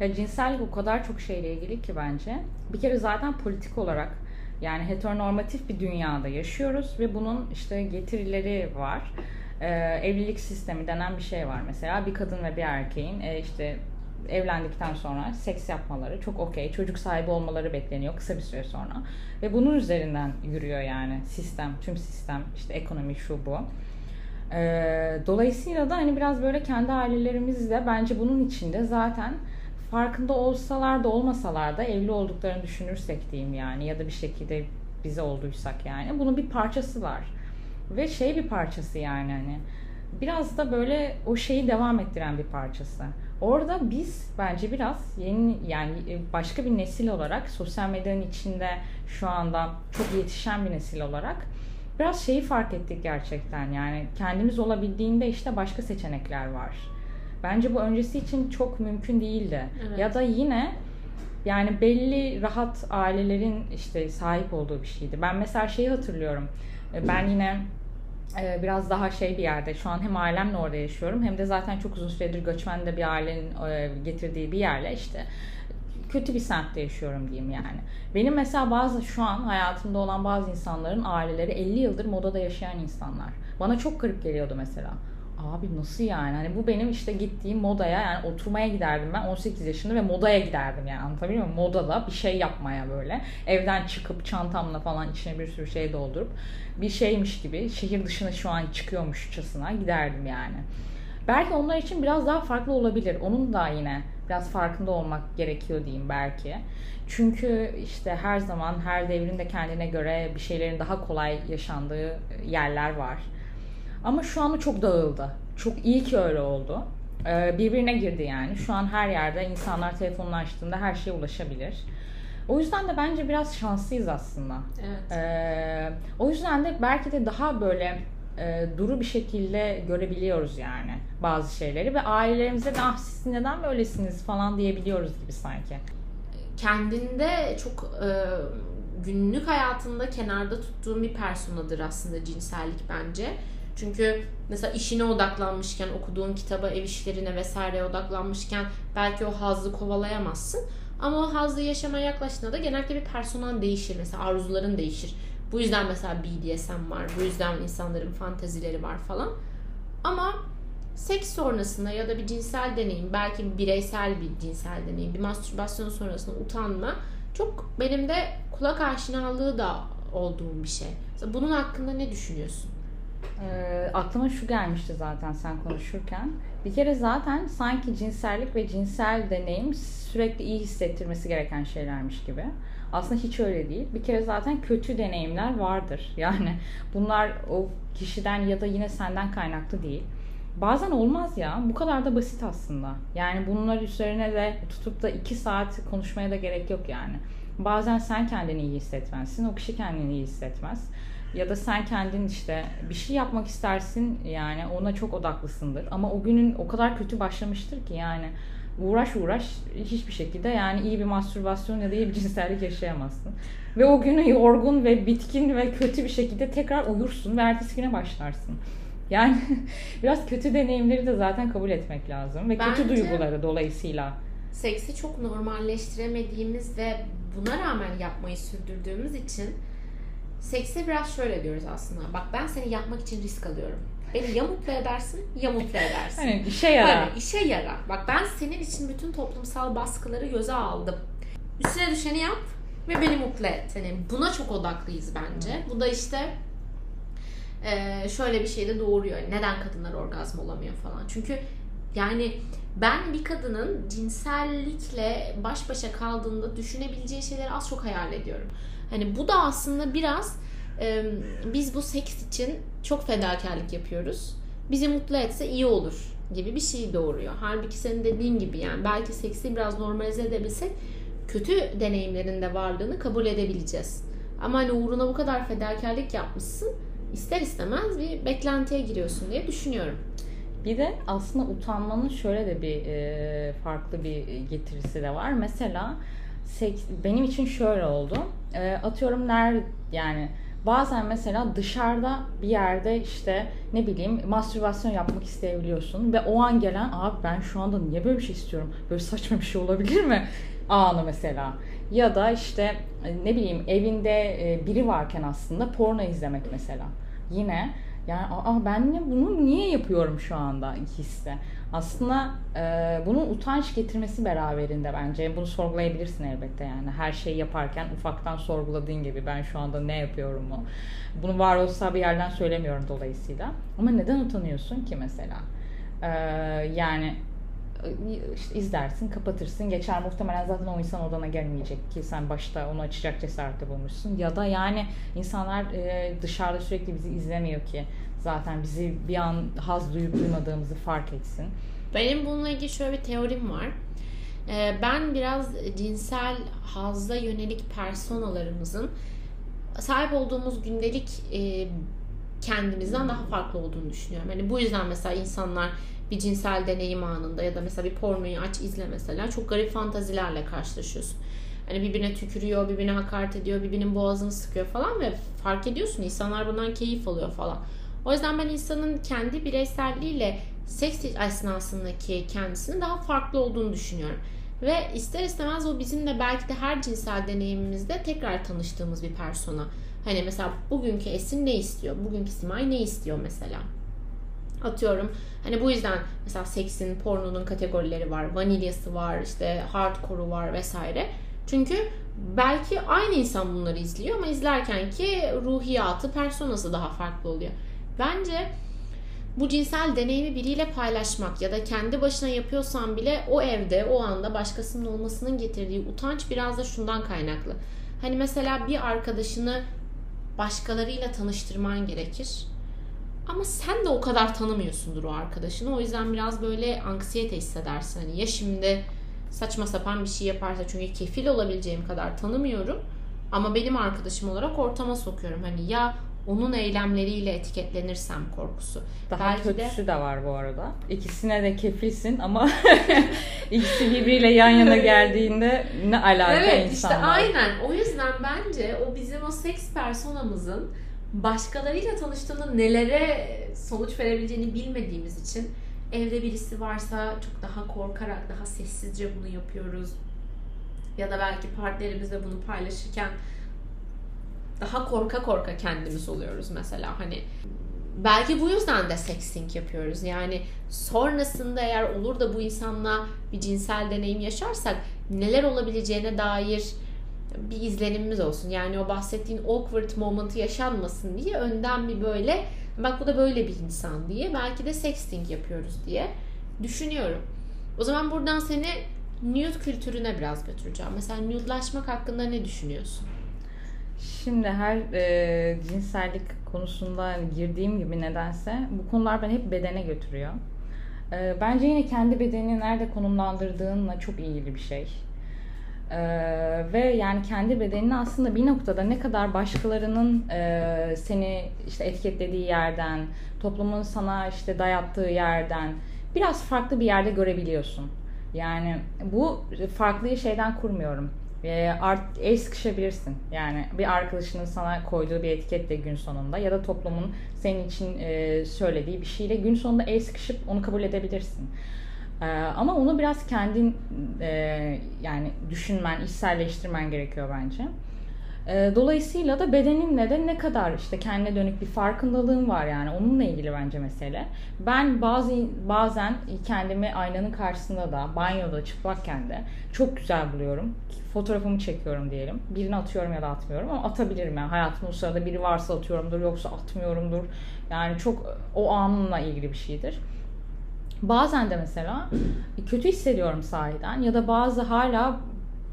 Ya cinsellik o kadar çok şeyle ilgili ki bence. Bir kere zaten politik olarak yani heteronormatif bir dünyada yaşıyoruz ve bunun işte getirileri var. Ee, evlilik sistemi denen bir şey var mesela. Bir kadın ve bir erkeğin e, işte evlendikten sonra seks yapmaları çok okey. Çocuk sahibi olmaları bekleniyor kısa bir süre sonra. Ve bunun üzerinden yürüyor yani sistem, tüm sistem, işte ekonomi şu bu. Ee, dolayısıyla da hani biraz böyle kendi ailelerimizle bence bunun içinde zaten farkında olsalar da olmasalar da evli olduklarını düşünürsek diyeyim yani ya da bir şekilde bize olduysak yani bunun bir parçası var. Ve şey bir parçası yani hani biraz da böyle o şeyi devam ettiren bir parçası. Orada biz bence biraz yeni yani başka bir nesil olarak sosyal medyanın içinde şu anda çok yetişen bir nesil olarak biraz şeyi fark ettik gerçekten yani kendimiz olabildiğinde işte başka seçenekler var. Bence bu öncesi için çok mümkün değildi. Evet. Ya da yine yani belli rahat ailelerin işte sahip olduğu bir şeydi. Ben mesela şeyi hatırlıyorum. Ben yine e, biraz daha şey bir yerde. Şu an hem ailemle orada yaşıyorum hem de zaten çok uzun süredir göçmen de bir ailenin e, getirdiği bir yerle işte kötü bir semtte yaşıyorum diyeyim yani. Benim mesela bazı şu an hayatımda olan bazı insanların aileleri 50 yıldır modada yaşayan insanlar. Bana çok garip geliyordu mesela. Abi nasıl yani? Hani bu benim işte gittiğim modaya yani oturmaya giderdim ben 18 yaşında ve modaya giderdim yani anlatabiliyor muyum? Modada bir şey yapmaya böyle. Evden çıkıp çantamla falan içine bir sürü şey doldurup bir şeymiş gibi şehir dışına şu an çıkıyormuşçasına giderdim yani. Belki onlar için biraz daha farklı olabilir. Onun da yine biraz farkında olmak gerekiyor diyeyim belki. Çünkü işte her zaman her devrin de kendine göre bir şeylerin daha kolay yaşandığı yerler var. Ama şu anda çok dağıldı. Çok iyi ki öyle oldu. Ee, birbirine girdi yani. Şu an her yerde insanlar telefonunu açtığında her şeye ulaşabilir. O yüzden de bence biraz şanslıyız aslında. Evet. Ee, o yüzden de belki de daha böyle e, duru bir şekilde görebiliyoruz yani bazı şeyleri ve ailelerimize de ah siz neden böylesiniz falan diyebiliyoruz gibi sanki. Kendinde çok e, günlük hayatında kenarda tuttuğum bir personadır aslında cinsellik bence. Çünkü mesela işine odaklanmışken, okuduğun kitaba, ev işlerine vesaireye odaklanmışken belki o hazzı kovalayamazsın. Ama o hazzı yaşamaya yaklaştığında da genellikle bir personan değişir. Mesela arzuların değişir. Bu yüzden mesela BDSM var. Bu yüzden insanların fantezileri var falan. Ama seks sonrasında ya da bir cinsel deneyim, belki bir bireysel bir cinsel deneyim, bir mastürbasyon sonrasında utanma çok benim de kulak aşinalığı da olduğum bir şey. Bunun hakkında ne düşünüyorsun? E, aklıma şu gelmişti zaten sen konuşurken. Bir kere zaten sanki cinsellik ve cinsel deneyim sürekli iyi hissettirmesi gereken şeylermiş gibi. Aslında hiç öyle değil. Bir kere zaten kötü deneyimler vardır. Yani bunlar o kişiden ya da yine senden kaynaklı değil. Bazen olmaz ya. Bu kadar da basit aslında. Yani bunlar üzerine de tutup da iki saat konuşmaya da gerek yok yani. Bazen sen kendini iyi hissetmezsin. O kişi kendini iyi hissetmez ya da sen kendin işte bir şey yapmak istersin yani ona çok odaklısındır ama o günün o kadar kötü başlamıştır ki yani uğraş uğraş hiçbir şekilde yani iyi bir mastürbasyon ya da iyi bir cinsellik yaşayamazsın. Ve o günü yorgun ve bitkin ve kötü bir şekilde tekrar uyursun ve ertesi güne başlarsın. Yani biraz kötü deneyimleri de zaten kabul etmek lazım ve Bence kötü duyguları dolayısıyla. Seksi çok normalleştiremediğimiz ve buna rağmen yapmayı sürdürdüğümüz için Sekse biraz şöyle diyoruz aslında. Bak ben seni yapmak için risk alıyorum. Beni ya mutlu edersin ya mutlu edersin. Hani işe yara. Hani işe yara. Bak ben senin için bütün toplumsal baskıları göze aldım. Üstüne düşeni yap ve beni mutlu et. Hani buna çok odaklıyız bence. Hmm. Bu da işte e, şöyle bir şey de doğuruyor. Neden kadınlar orgazm olamıyor falan. Çünkü yani ben bir kadının cinsellikle baş başa kaldığında düşünebileceği şeyleri az çok hayal ediyorum. Hani bu da aslında biraz e, biz bu seks için çok fedakarlık yapıyoruz. Bizi mutlu etse iyi olur gibi bir şey doğuruyor. Halbuki senin dediğin gibi yani belki seksi biraz normalize edebilsek kötü deneyimlerin de varlığını kabul edebileceğiz. Ama hani uğruna bu kadar fedakarlık yapmışsın ister istemez bir beklentiye giriyorsun diye düşünüyorum. Bir de aslında utanmanın şöyle de bir e, farklı bir getirisi de var. Mesela benim için şöyle oldu. E, atıyorum ner yani bazen mesela dışarıda bir yerde işte ne bileyim mastürbasyon yapmak isteyebiliyorsun ve o an gelen abi ben şu anda niye böyle bir şey istiyorum? Böyle saçma bir şey olabilir mi? Anı mesela. Ya da işte e, ne bileyim evinde e, biri varken aslında porno izlemek mesela. Yine yani aa ben bunu niye yapıyorum şu anda hissi. Aslında e, bunun utanç getirmesi beraberinde bence. Bunu sorgulayabilirsin elbette yani. Her şeyi yaparken ufaktan sorguladığın gibi ben şu anda ne yapıyorum mu? Bunu var olsa bir yerden söylemiyorum dolayısıyla. Ama neden utanıyorsun ki mesela? E, yani işte izlersin, kapatırsın. Geçer muhtemelen zaten o insan odana gelmeyecek ki sen başta onu açacak cesareti bulmuşsun. Ya da yani insanlar e, dışarıda sürekli bizi izlemiyor ki zaten bizi bir an haz duyup duymadığımızı fark etsin. Benim bununla ilgili şöyle bir teorim var. E, ben biraz cinsel hazza yönelik personalarımızın sahip olduğumuz gündelik e, kendimizden daha farklı olduğunu düşünüyorum. Hani bu yüzden mesela insanlar bir cinsel deneyim anında ya da mesela bir pornoyu aç izle mesela çok garip fantazilerle karşılaşıyorsun. Hani birbirine tükürüyor, birbirine hakaret ediyor, birbirinin boğazını sıkıyor falan ve fark ediyorsun insanlar bundan keyif alıyor falan. O yüzden ben insanın kendi bireyselliğiyle seks esnasındaki kendisinin daha farklı olduğunu düşünüyorum. Ve ister istemez o bizim de belki de her cinsel deneyimimizde tekrar tanıştığımız bir persona. Hani mesela bugünkü Esin ne istiyor? Bugünkü Simay ne istiyor mesela? Atıyorum hani bu yüzden mesela seksin, pornonun kategorileri var. Vanilyası var, işte hardcore'u var vesaire. Çünkü belki aynı insan bunları izliyor ama izlerken ki ruhiyatı, personası daha farklı oluyor. Bence bu cinsel deneyimi biriyle paylaşmak ya da kendi başına yapıyorsan bile o evde o anda başkasının olmasının getirdiği utanç biraz da şundan kaynaklı. Hani mesela bir arkadaşını başkalarıyla tanıştırman gerekir. Ama sen de o kadar tanımıyorsundur o arkadaşını. O yüzden biraz böyle anksiyete hissedersin. Hani ya şimdi saçma sapan bir şey yaparsa çünkü kefil olabileceğim kadar tanımıyorum. Ama benim arkadaşım olarak ortama sokuyorum. Hani ya onun eylemleriyle etiketlenirsem korkusu. Daha Belki kötüsü de... de var bu arada. İkisine de kefilsin ama ikisi birbiriyle yan yana geldiğinde ne alaka evet, insanlar. Evet işte aynen. O yüzden bence o bizim o seks personamızın başkalarıyla tanıştığında nelere sonuç verebileceğini bilmediğimiz için evde birisi varsa çok daha korkarak daha sessizce bunu yapıyoruz. Ya da belki partnerimizle bunu paylaşırken daha korka korka kendimiz oluyoruz mesela. Hani belki bu yüzden de sexting yapıyoruz. Yani sonrasında eğer olur da bu insanla bir cinsel deneyim yaşarsak neler olabileceğine dair bir izlenimimiz olsun. Yani o bahsettiğin awkward moment'ı yaşanmasın diye önden bir böyle bak bu da böyle bir insan diye belki de sexting yapıyoruz diye düşünüyorum. O zaman buradan seni nude kültürüne biraz götüreceğim. Mesela nude'laşmak hakkında ne düşünüyorsun? Şimdi her e, cinsellik konusunda girdiğim gibi nedense bu konular beni hep bedene götürüyor. E, bence yine kendi bedenini nerede konumlandırdığınla çok ilgili bir şey. E, ve yani kendi bedenini aslında bir noktada ne kadar başkalarının e, seni işte etiketlediği yerden, toplumun sana işte dayattığı yerden biraz farklı bir yerde görebiliyorsun. Yani bu farklı şeyden kurmuyorum e, art, el sıkışabilirsin. Yani bir arkadaşının sana koyduğu bir etiketle gün sonunda ya da toplumun senin için e, söylediği bir şeyle gün sonunda el sıkışıp onu kabul edebilirsin. E, ama onu biraz kendin e, yani düşünmen, içselleştirmen gerekiyor bence. Ee, dolayısıyla da bedenimle de ne kadar işte kendine dönük bir farkındalığım var yani onunla ilgili bence mesele. Ben bazı bazen kendimi aynanın karşısında da banyoda çıplakken de çok güzel buluyorum. Fotoğrafımı çekiyorum diyelim. Birini atıyorum ya da atmıyorum ama atabilirim yani hayatımın o sırada biri varsa atıyorumdur yoksa atmıyorumdur. Yani çok o anınla ilgili bir şeydir. Bazen de mesela kötü hissediyorum sahiden ya da bazı hala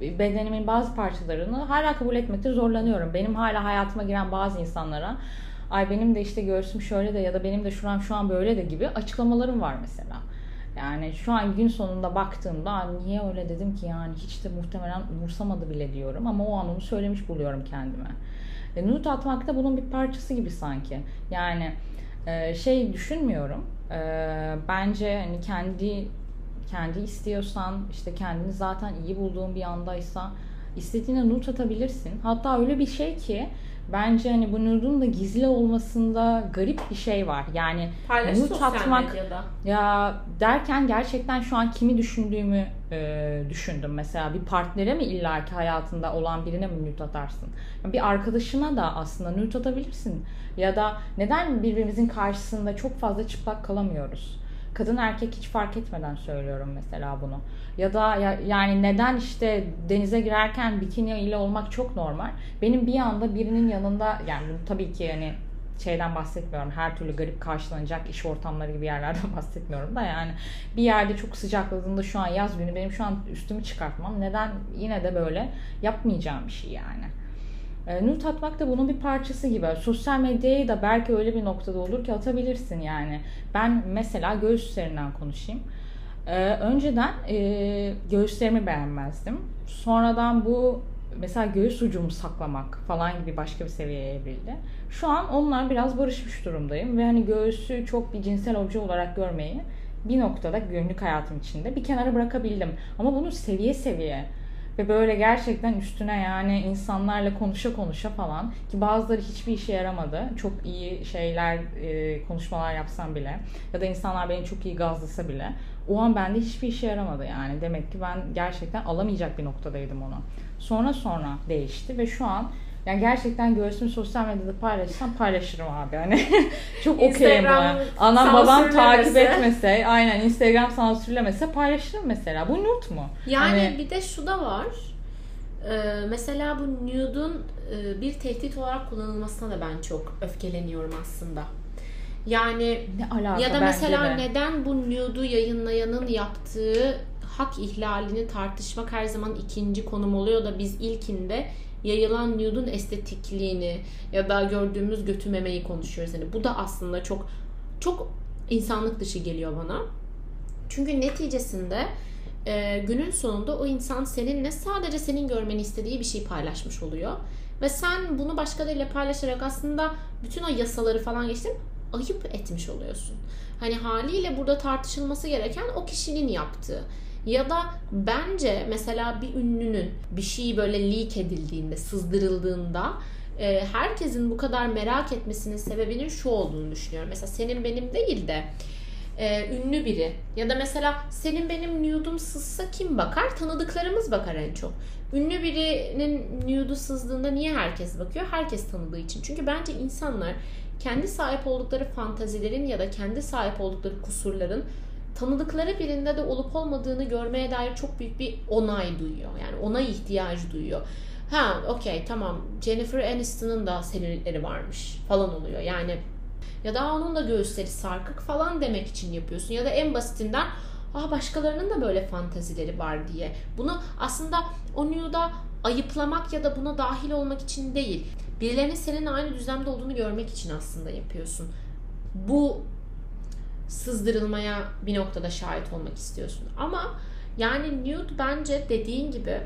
bedenimin bazı parçalarını hala kabul etmekte zorlanıyorum. Benim hala hayatıma giren bazı insanlara ay benim de işte göğsüm şöyle de ya da benim de şuram şu an böyle de gibi açıklamalarım var mesela. Yani şu an gün sonunda baktığımda niye öyle dedim ki yani hiç de muhtemelen umursamadı bile diyorum ama o an onu söylemiş buluyorum kendime. E, nude atmak da bunun bir parçası gibi sanki. Yani e, şey düşünmüyorum. E, bence hani kendi kendi istiyorsan işte kendini zaten iyi bulduğun bir andaysa istediğine nude atabilirsin. Hatta öyle bir şey ki bence hani bu nude'un da gizli olmasında garip bir şey var. Yani Paylaş nude sosyal atmak medyada. ya derken gerçekten şu an kimi düşündüğümü e, düşündüm. Mesela bir partnere mi illaki hayatında olan birine mi nude atarsın? Bir arkadaşına da aslında nude atabilirsin. Ya da neden birbirimizin karşısında çok fazla çıplak kalamıyoruz? Kadın erkek hiç fark etmeden söylüyorum mesela bunu. Ya da ya, yani neden işte denize girerken bikini ile olmak çok normal. Benim bir anda birinin yanında yani tabii ki yani şeyden bahsetmiyorum. Her türlü garip karşılanacak iş ortamları gibi yerlerden bahsetmiyorum da yani bir yerde çok sıcakladığında şu an yaz günü benim şu an üstümü çıkartmam. Neden yine de böyle yapmayacağım bir şey yani. E, nude atmak da bunun bir parçası gibi. Sosyal medyayı da belki öyle bir noktada olur ki atabilirsin yani. Ben mesela göğüs üzerinden konuşayım. E, önceden e, göğüslerimi beğenmezdim. Sonradan bu mesela göğüs ucumu saklamak falan gibi başka bir seviyeye evrildi. Şu an onlar biraz barışmış durumdayım ve hani göğüsü çok bir cinsel obje olarak görmeyi bir noktada günlük hayatım içinde bir kenara bırakabildim. Ama bunu seviye seviye ve böyle gerçekten üstüne yani insanlarla konuşa konuşa falan ki bazıları hiçbir işe yaramadı. Çok iyi şeyler, e, konuşmalar yapsam bile ya da insanlar beni çok iyi gazlasa bile o an bende hiçbir işe yaramadı yani. Demek ki ben gerçekten alamayacak bir noktadaydım onu. Sonra sonra değişti ve şu an yani gerçekten göğsümü sosyal medyada paylaşsam paylaşırım abi. Hani çok okeyim buna. Anam babam takip etmese, aynen Instagram sansürlemese paylaşırım mesela. Bu nude mu? Yani Hani- bir de şu da var. Ee, mesela bu nude'un e, bir tehdit olarak kullanılmasına da ben çok öfkeleniyorum aslında. Yani Ne alaka ya da mesela de. neden bu nude'u yayınlayanın yaptığı hak ihlalini tartışmak her zaman ikinci konum oluyor da biz ilkinde yayılan nude'un estetikliğini ya da gördüğümüz götü memeyi konuşuyoruz. Yani bu da aslında çok çok insanlık dışı geliyor bana. Çünkü neticesinde e, günün sonunda o insan seninle sadece senin görmeni istediği bir şey paylaşmış oluyor. Ve sen bunu başkalarıyla paylaşarak aslında bütün o yasaları falan geçtim ayıp etmiş oluyorsun. Hani haliyle burada tartışılması gereken o kişinin yaptığı. Ya da bence mesela bir ünlünün bir şeyi böyle leak edildiğinde, sızdırıldığında e, herkesin bu kadar merak etmesinin sebebinin şu olduğunu düşünüyorum. Mesela senin benim değil de e, ünlü biri ya da mesela senin benim nude'um sızsa kim bakar? Tanıdıklarımız bakar en çok. Ünlü birinin nude'u sızdığında niye herkes bakıyor? Herkes tanıdığı için. Çünkü bence insanlar kendi sahip oldukları fantazilerin ya da kendi sahip oldukları kusurların tanıdıkları birinde de olup olmadığını görmeye dair çok büyük bir onay duyuyor. Yani onay ihtiyacı duyuyor. Ha okey tamam Jennifer Aniston'ın da selülitleri varmış falan oluyor. Yani ya da onun da göğüsleri sarkık falan demek için yapıyorsun. Ya da en basitinden Aa başkalarının da böyle fantazileri var diye. Bunu aslında o nude'a ayıplamak ya da buna dahil olmak için değil. Birilerinin senin aynı düzlemde olduğunu görmek için aslında yapıyorsun. Bu sızdırılmaya bir noktada şahit olmak istiyorsun. Ama yani nude bence dediğin gibi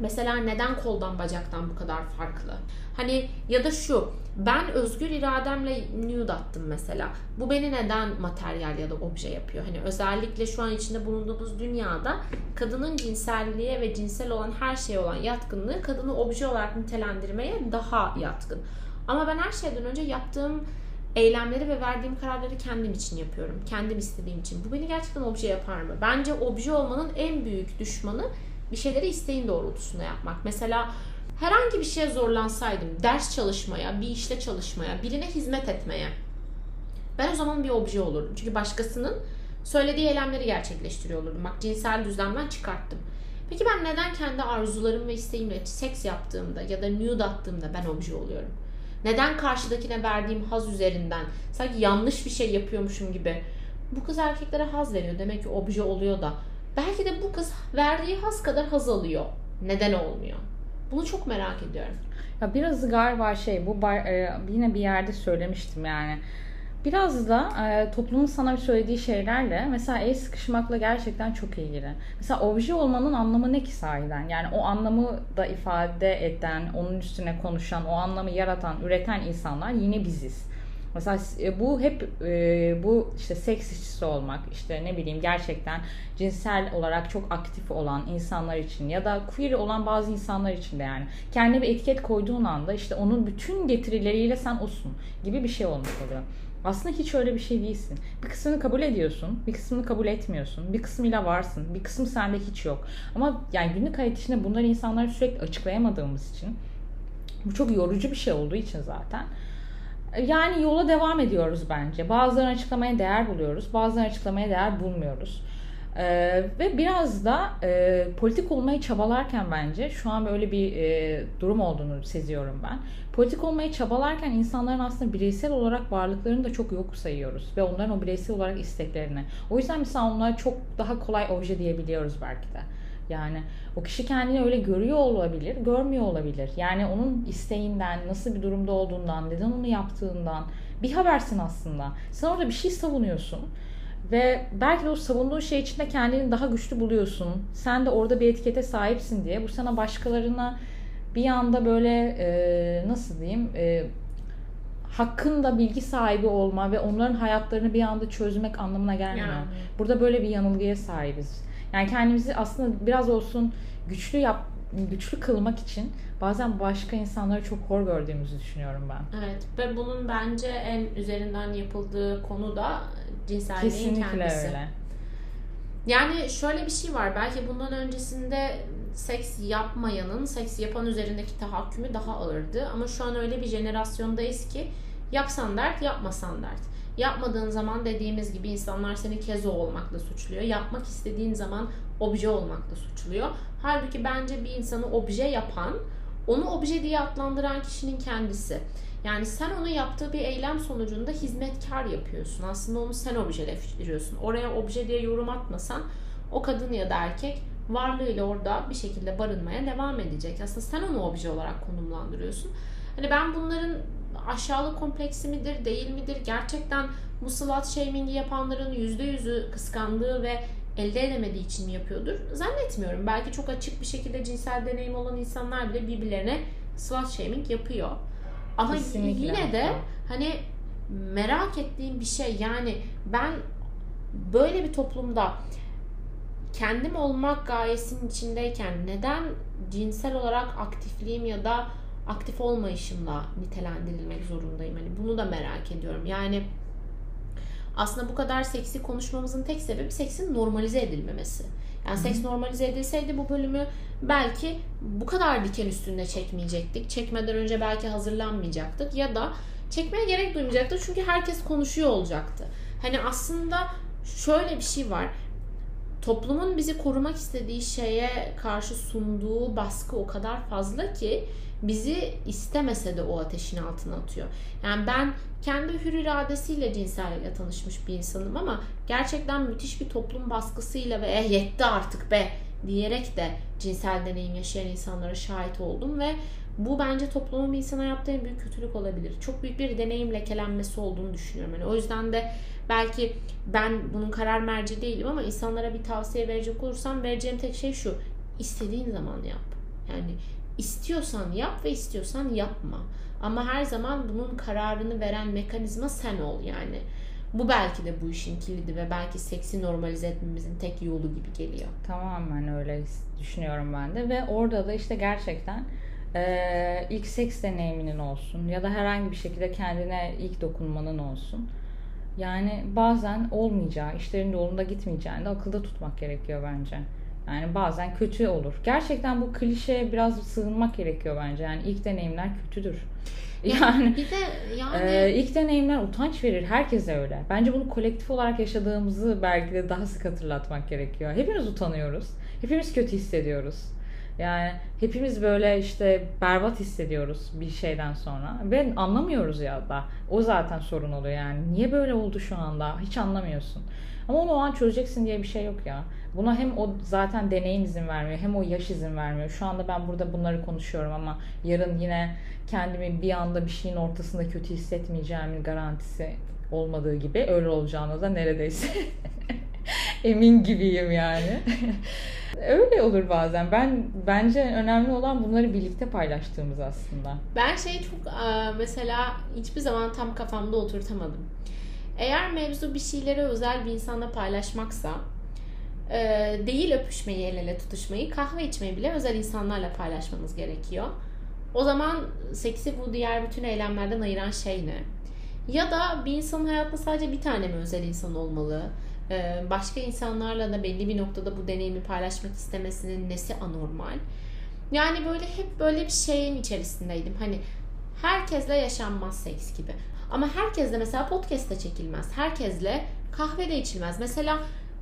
mesela neden koldan bacaktan bu kadar farklı? Hani ya da şu ben özgür irademle nude attım mesela. Bu beni neden materyal ya da obje yapıyor? Hani özellikle şu an içinde bulunduğumuz dünyada kadının cinselliğe ve cinsel olan her şeye olan yatkınlığı kadını obje olarak nitelendirmeye daha yatkın. Ama ben her şeyden önce yaptığım eylemleri ve verdiğim kararları kendim için yapıyorum. Kendim istediğim için. Bu beni gerçekten obje yapar mı? Bence obje olmanın en büyük düşmanı bir şeyleri isteğin doğrultusunda yapmak. Mesela herhangi bir şeye zorlansaydım, ders çalışmaya, bir işte çalışmaya, birine hizmet etmeye ben o zaman bir obje olurdum. Çünkü başkasının söylediği eylemleri gerçekleştiriyor olurdum. Bak cinsel düzlemden çıkarttım. Peki ben neden kendi arzularım ve isteğimle seks yaptığımda ya da nude attığımda ben obje oluyorum? Neden karşıdakine verdiğim haz üzerinden sanki yanlış bir şey yapıyormuşum gibi bu kız erkeklere haz veriyor. Demek ki obje oluyor da. Belki de bu kız verdiği haz kadar haz alıyor. Neden olmuyor? Bunu çok merak ediyorum. Ya biraz galiba şey bu bar- e, yine bir yerde söylemiştim yani. Biraz da e, toplumun sana söylediği şeylerle mesela el sıkışmakla gerçekten çok ilgili. Mesela obje olmanın anlamı ne ki sahiden? Yani o anlamı da ifade eden, onun üstüne konuşan, o anlamı yaratan, üreten insanlar yine biziz. Mesela e, bu hep e, bu işte seks işçisi olmak, işte ne bileyim gerçekten cinsel olarak çok aktif olan insanlar için ya da queer olan bazı insanlar için de yani kendine bir etiket koyduğun anda işte onun bütün getirileriyle sen olsun gibi bir şey olmuş oluyor. Aslında hiç öyle bir şey değilsin. Bir kısmını kabul ediyorsun, bir kısmını kabul etmiyorsun. Bir kısmıyla varsın, bir kısım sende hiç yok. Ama yani günlük hayat içinde bunları insanlara sürekli açıklayamadığımız için bu çok yorucu bir şey olduğu için zaten yani yola devam ediyoruz bence. Bazılarını açıklamaya değer buluyoruz, bazılarını açıklamaya değer bulmuyoruz. Ee, ve biraz da e, politik olmayı çabalarken bence şu an böyle bir e, durum olduğunu seziyorum ben. Politik olmayı çabalarken insanların aslında bireysel olarak varlıklarını da çok yok sayıyoruz ve onların o bireysel olarak isteklerini. O yüzden mesela onlara çok daha kolay obje diyebiliyoruz belki de. Yani o kişi kendini öyle görüyor olabilir, görmüyor olabilir. Yani onun isteğinden, nasıl bir durumda olduğundan, neden onu yaptığından bir habersin aslında. Sen orada bir şey savunuyorsun. Ve belki de o savunduğun şey içinde kendini daha güçlü buluyorsun. Sen de orada bir etikete sahipsin diye. Bu sana başkalarına bir anda böyle e, nasıl diyeyim e, hakkında bilgi sahibi olma ve onların hayatlarını bir anda çözmek anlamına gelmiyor. Yani. Burada böyle bir yanılgıya sahibiz. Yani kendimizi aslında biraz olsun güçlü yap güçlü kılmak için bazen başka insanları çok hor gördüğümüzü düşünüyorum ben. Evet ve bunun bence en üzerinden yapıldığı konu da cinselliğin Kesinlikle kendisi. öyle. Yani şöyle bir şey var. Belki bundan öncesinde seks yapmayanın seks yapan üzerindeki tahakkümü daha ağırdı. Ama şu an öyle bir jenerasyondayız ki yapsan dert, yapmasan dert. Yapmadığın zaman dediğimiz gibi insanlar seni kezo olmakla suçluyor. Yapmak istediğin zaman obje olmakla suçluyor. Halbuki bence bir insanı obje yapan, onu obje diye adlandıran kişinin kendisi. Yani sen onu yaptığı bir eylem sonucunda hizmetkar yapıyorsun. Aslında onu sen objeleştiriyorsun. Oraya obje diye yorum atmasan o kadın ya da erkek varlığıyla orada bir şekilde barınmaya devam edecek. Aslında sen onu obje olarak konumlandırıyorsun. Hani ben bunların aşağılık kompleksi midir, değil midir? Gerçekten bu slut shaming'i yapanların %100'ü kıskandığı ve elde edemediği için mi yapıyordur? Zannetmiyorum. Belki çok açık bir şekilde cinsel deneyim olan insanlar bile birbirlerine slut shaming yapıyor. Ama Kesinlikle. yine de hani merak ettiğim bir şey yani ben böyle bir toplumda kendim olmak gayesinin içindeyken neden cinsel olarak aktifliğim ya da aktif olmayışımla nitelendirilmek zorundayım. Hani bunu da merak ediyorum. Yani aslında bu kadar seksi konuşmamızın tek sebebi seksin normalize edilmemesi. Yani Hı-hı. seks normalize edilseydi bu bölümü belki bu kadar diken üstünde çekmeyecektik. Çekmeden önce belki hazırlanmayacaktık ya da çekmeye gerek duymayacaktık çünkü herkes konuşuyor olacaktı. Hani aslında şöyle bir şey var. Toplumun bizi korumak istediği şeye karşı sunduğu baskı o kadar fazla ki bizi istemese de o ateşin altına atıyor. Yani ben kendi hür iradesiyle cinsellikle tanışmış bir insanım ama gerçekten müthiş bir toplum baskısıyla ve eh yetti artık be diyerek de cinsel deneyim yaşayan insanlara şahit oldum ve bu bence toplumun bir insana yaptığı en büyük kötülük olabilir. Çok büyük bir deneyim lekelenmesi olduğunu düşünüyorum. Yani o yüzden de belki ben bunun karar merci değilim ama insanlara bir tavsiye verecek olursam vereceğim tek şey şu. İstediğin zaman yap. Yani İstiyorsan yap ve istiyorsan yapma. Ama her zaman bunun kararını veren mekanizma sen ol yani. Bu belki de bu işin kilidi ve belki seksi normalize etmemizin tek yolu gibi geliyor. Tamamen öyle düşünüyorum ben de ve orada da işte gerçekten e, ilk seks deneyiminin olsun ya da herhangi bir şekilde kendine ilk dokunmanın olsun. Yani bazen olmayacağı, işlerin yolunda gitmeyeceğini de akılda tutmak gerekiyor bence. Yani bazen kötü olur. Gerçekten bu klişeye biraz sığınmak gerekiyor bence. Yani ilk deneyimler kötüdür. Yani, bir de yani e, ilk deneyimler utanç verir. Herkese öyle. Bence bunu kolektif olarak yaşadığımızı belki de daha sık hatırlatmak gerekiyor. Hepimiz utanıyoruz. Hepimiz kötü hissediyoruz. Yani hepimiz böyle işte berbat hissediyoruz bir şeyden sonra. Ve anlamıyoruz ya da. O zaten sorun oluyor yani. Niye böyle oldu şu anda? Hiç anlamıyorsun. Ama onu o an çözeceksin diye bir şey yok ya. Buna hem o zaten deneyim izin vermiyor hem o yaş izin vermiyor. Şu anda ben burada bunları konuşuyorum ama yarın yine kendimi bir anda bir şeyin ortasında kötü hissetmeyeceğimin garantisi olmadığı gibi öyle olacağını da neredeyse Emin gibiyim yani. Öyle olur bazen. Ben bence önemli olan bunları birlikte paylaştığımız aslında. Ben şey çok mesela hiçbir zaman tam kafamda oturtamadım. Eğer mevzu bir şeyleri özel bir insanla paylaşmaksa değil öpüşmeyi, el ele tutuşmayı, kahve içmeyi bile özel insanlarla paylaşmamız gerekiyor. O zaman seksi bu diğer bütün eylemlerden ayıran şey ne? Ya da bir insanın hayatında sadece bir tane mi özel insan olmalı? Ee, başka insanlarla da belli bir noktada bu deneyimi paylaşmak istemesinin nesi anormal? Yani böyle hep böyle bir şeyin içerisindeydim. Hani herkesle yaşanmaz seks gibi. Ama herkesle mesela podcast'te çekilmez. Herkesle kahvede içilmez. Mesela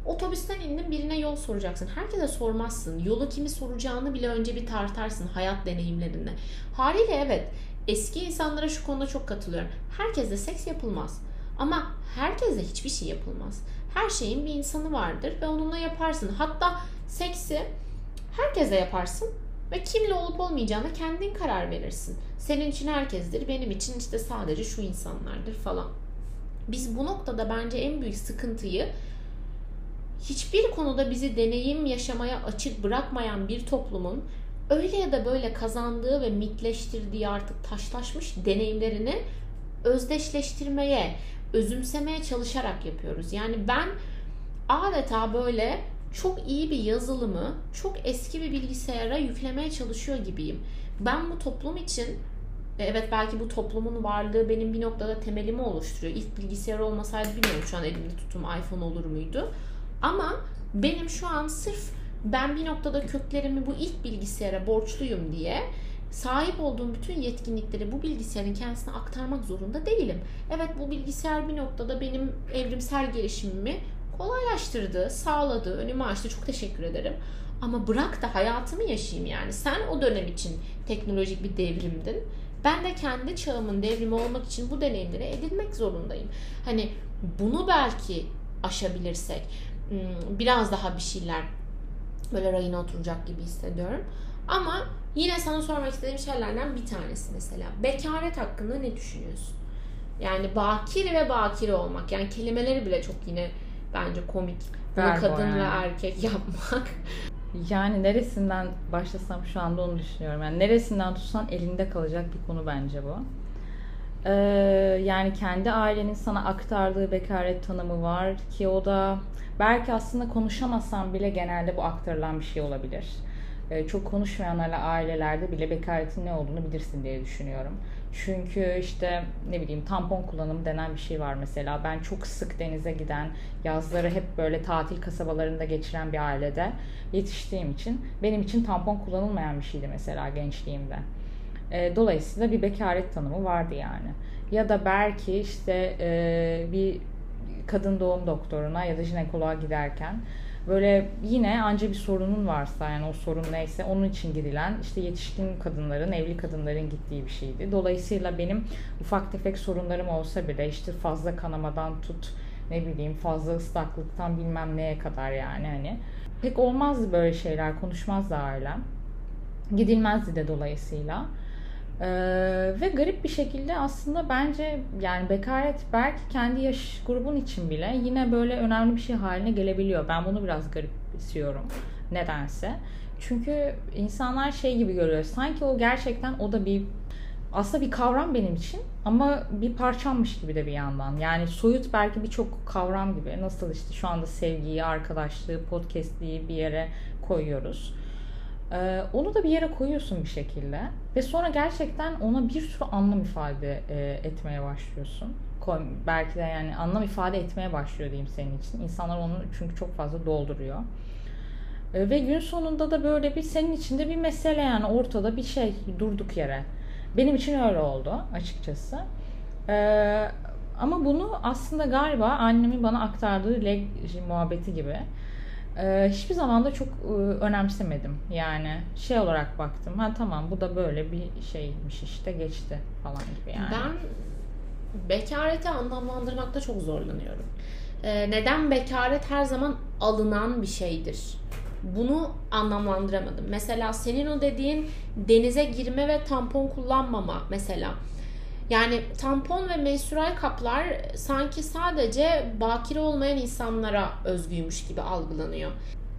otobüsten indin birine yol soracaksın. Herkese sormazsın. Yolu kimi soracağını bile önce bir tartarsın hayat deneyimlerinde. Haliyle evet eski insanlara şu konuda çok katılıyorum. Herkesle seks yapılmaz. Ama herkesle hiçbir şey yapılmaz. Her şeyin bir insanı vardır ve onunla yaparsın. Hatta seksi herkesle yaparsın ve kimle olup olmayacağına kendin karar verirsin. Senin için herkesdir, benim için işte sadece şu insanlardır falan. Biz bu noktada bence en büyük sıkıntıyı hiçbir konuda bizi deneyim yaşamaya açık bırakmayan bir toplumun öyle ya da böyle kazandığı ve mitleştirdiği artık taşlaşmış deneyimlerini özdeşleştirmeye, özümsemeye çalışarak yapıyoruz. Yani ben adeta böyle çok iyi bir yazılımı çok eski bir bilgisayara yüklemeye çalışıyor gibiyim. Ben bu toplum için evet belki bu toplumun varlığı benim bir noktada temelimi oluşturuyor. İlk bilgisayar olmasaydı bilmiyorum şu an elimde tutum iPhone olur muydu. Ama benim şu an sırf ben bir noktada köklerimi bu ilk bilgisayara borçluyum diye sahip olduğum bütün yetkinlikleri bu bilgisayarın kendisine aktarmak zorunda değilim. Evet bu bilgisayar bir noktada benim evrimsel gelişimimi kolaylaştırdı, sağladı, önümü açtı. Çok teşekkür ederim. Ama bırak da hayatımı yaşayayım yani. Sen o dönem için teknolojik bir devrimdin. Ben de kendi çağımın devrimi olmak için bu deneyimleri edinmek zorundayım. Hani bunu belki aşabilirsek hmm, biraz daha bir şeyler böyle rayına oturacak gibi hissediyorum. Ama yine sana sormak istediğim şeylerden bir tanesi mesela. Bekaret hakkında ne düşünüyorsun? Yani bakir ve bakire olmak. Yani kelimeleri bile çok yine bence komik. Bunu kadın yani. ve erkek yapmak. Yani neresinden başlasam şu anda onu düşünüyorum. Yani neresinden tutsan elinde kalacak bir konu bence bu. Ee, yani kendi ailenin sana aktardığı bekaret tanımı var ki o da belki aslında konuşamasan bile genelde bu aktarılan bir şey olabilir. Ee, çok konuşmayanlarla ailelerde bile bekaretin ne olduğunu bilirsin diye düşünüyorum. Çünkü işte ne bileyim tampon kullanımı denen bir şey var mesela. Ben çok sık denize giden, yazları hep böyle tatil kasabalarında geçiren bir ailede yetiştiğim için benim için tampon kullanılmayan bir şeydi mesela gençliğimde. E, dolayısıyla bir bekaret tanımı vardı yani. Ya da belki işte e, bir kadın doğum doktoruna ya da jinekoloğa giderken böyle yine anca bir sorunun varsa yani o sorun neyse onun için gidilen işte yetişkin kadınların, evli kadınların gittiği bir şeydi. Dolayısıyla benim ufak tefek sorunlarım olsa bile işte fazla kanamadan tut ne bileyim fazla ıslaklıktan bilmem neye kadar yani hani pek olmazdı böyle şeyler konuşmazdı ailem. Gidilmezdi de dolayısıyla. Ee, ve garip bir şekilde aslında bence yani bekaret belki kendi yaş grubun için bile yine böyle önemli bir şey haline gelebiliyor. Ben bunu biraz garip istiyorum nedense. Çünkü insanlar şey gibi görüyor. Sanki o gerçekten o da bir aslında bir kavram benim için ama bir parçammış gibi de bir yandan. Yani soyut belki birçok kavram gibi. Nasıl işte şu anda sevgiyi, arkadaşlığı, podcastliği bir yere koyuyoruz. Ee, onu da bir yere koyuyorsun bir şekilde ve sonra gerçekten ona bir sürü anlam ifade e, etmeye başlıyorsun. Koy, belki de yani anlam ifade etmeye başlıyor diyeyim senin için. İnsanlar onu çünkü çok fazla dolduruyor. E, ve gün sonunda da böyle bir senin içinde bir mesele yani ortada bir şey durduk yere. Benim için öyle oldu açıkçası. E, ama bunu aslında galiba annemin bana aktardığı leg muhabbeti gibi ee, hiçbir zaman da çok e, önemsemedim. Yani şey olarak baktım. Ha tamam bu da böyle bir şeymiş işte geçti falan gibi yani. Ben bekareti anlamlandırmakta çok zorlanıyorum. Ee, neden bekaret her zaman alınan bir şeydir? Bunu anlamlandıramadım. Mesela senin o dediğin denize girme ve tampon kullanmama mesela. Yani tampon ve menstrual kaplar sanki sadece bakire olmayan insanlara özgüymüş gibi algılanıyor.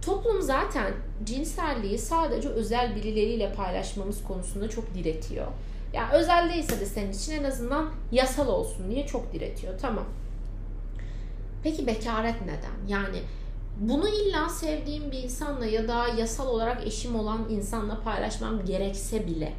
Toplum zaten cinselliği sadece özel birileriyle paylaşmamız konusunda çok diretiyor. Ya yani özel değilse de senin için en azından yasal olsun diye çok diretiyor. Tamam. Peki bekaret neden? Yani bunu illa sevdiğim bir insanla ya da yasal olarak eşim olan insanla paylaşmam gerekse bile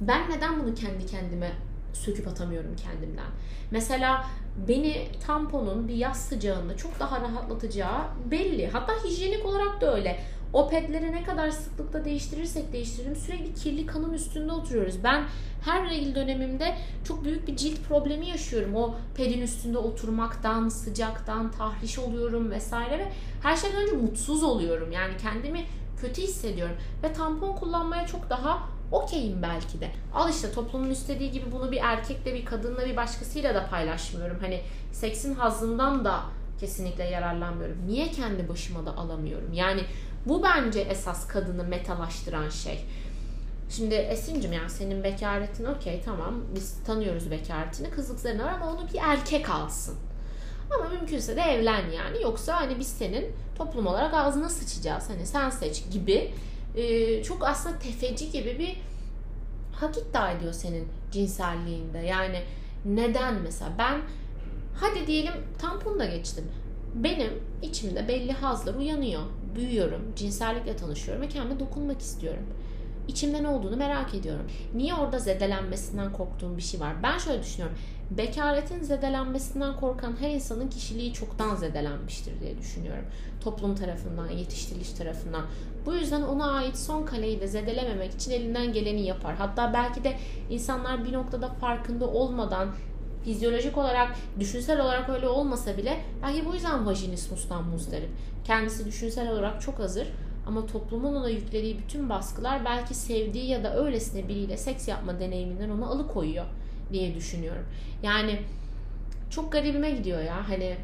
ben neden bunu kendi kendime söküp atamıyorum kendimden? Mesela beni tamponun bir yaz sıcağında çok daha rahatlatacağı belli. Hatta hijyenik olarak da öyle. O pedleri ne kadar sıklıkla değiştirirsek değiştirelim sürekli kirli kanın üstünde oturuyoruz. Ben her regil dönemimde çok büyük bir cilt problemi yaşıyorum. O pedin üstünde oturmaktan, sıcaktan, tahriş oluyorum vesaire ve her şeyden önce mutsuz oluyorum. Yani kendimi kötü hissediyorum ve tampon kullanmaya çok daha okeyim belki de. Al işte toplumun istediği gibi bunu bir erkekle, bir kadınla, bir başkasıyla da paylaşmıyorum. Hani seksin hazından da kesinlikle yararlanmıyorum. Niye kendi başıma da alamıyorum? Yani bu bence esas kadını metalaştıran şey. Şimdi Esin'cim yani senin bekaretin okey tamam biz tanıyoruz bekaretini kızlıklarını var ama onu bir erkek alsın. Ama mümkünse de evlen yani yoksa hani biz senin toplum olarak ağzına sıçacağız hani sen seç gibi e, çok aslında tefeci gibi bir hak iddia ediyor senin cinselliğinde. Yani neden mesela ben hadi diyelim tampon da geçtim. Benim içimde belli hazlar uyanıyor. Büyüyorum, cinsellikle tanışıyorum ve kendime dokunmak istiyorum. İçimde ne olduğunu merak ediyorum. Niye orada zedelenmesinden korktuğum bir şey var? Ben şöyle düşünüyorum. Bekaretin zedelenmesinden korkan her insanın kişiliği çoktan zedelenmiştir diye düşünüyorum. Toplum tarafından, yetiştiriliş tarafından. Bu yüzden ona ait son kaleyi de zedelememek için elinden geleni yapar. Hatta belki de insanlar bir noktada farkında olmadan fizyolojik olarak, düşünsel olarak öyle olmasa bile belki bu yüzden vajinismustan muzdarip. Kendisi düşünsel olarak çok hazır ama toplumun ona yüklediği bütün baskılar belki sevdiği ya da öylesine biriyle seks yapma deneyiminden onu alıkoyuyor diye düşünüyorum. Yani çok garibime gidiyor ya hani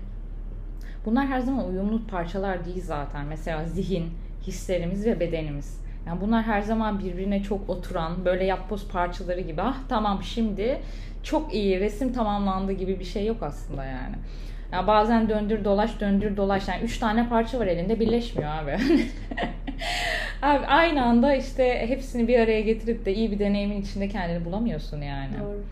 Bunlar her zaman uyumlu parçalar değil zaten. Mesela zihin, hislerimiz ve bedenimiz. Yani bunlar her zaman birbirine çok oturan böyle yapboz parçaları gibi. Ah tamam şimdi çok iyi resim tamamlandı gibi bir şey yok aslında yani. Yani bazen döndür dolaş döndür dolaş yani üç tane parça var elinde birleşmiyor abi. abi aynı anda işte hepsini bir araya getirip de iyi bir deneyimin içinde kendini bulamıyorsun yani. Doğru.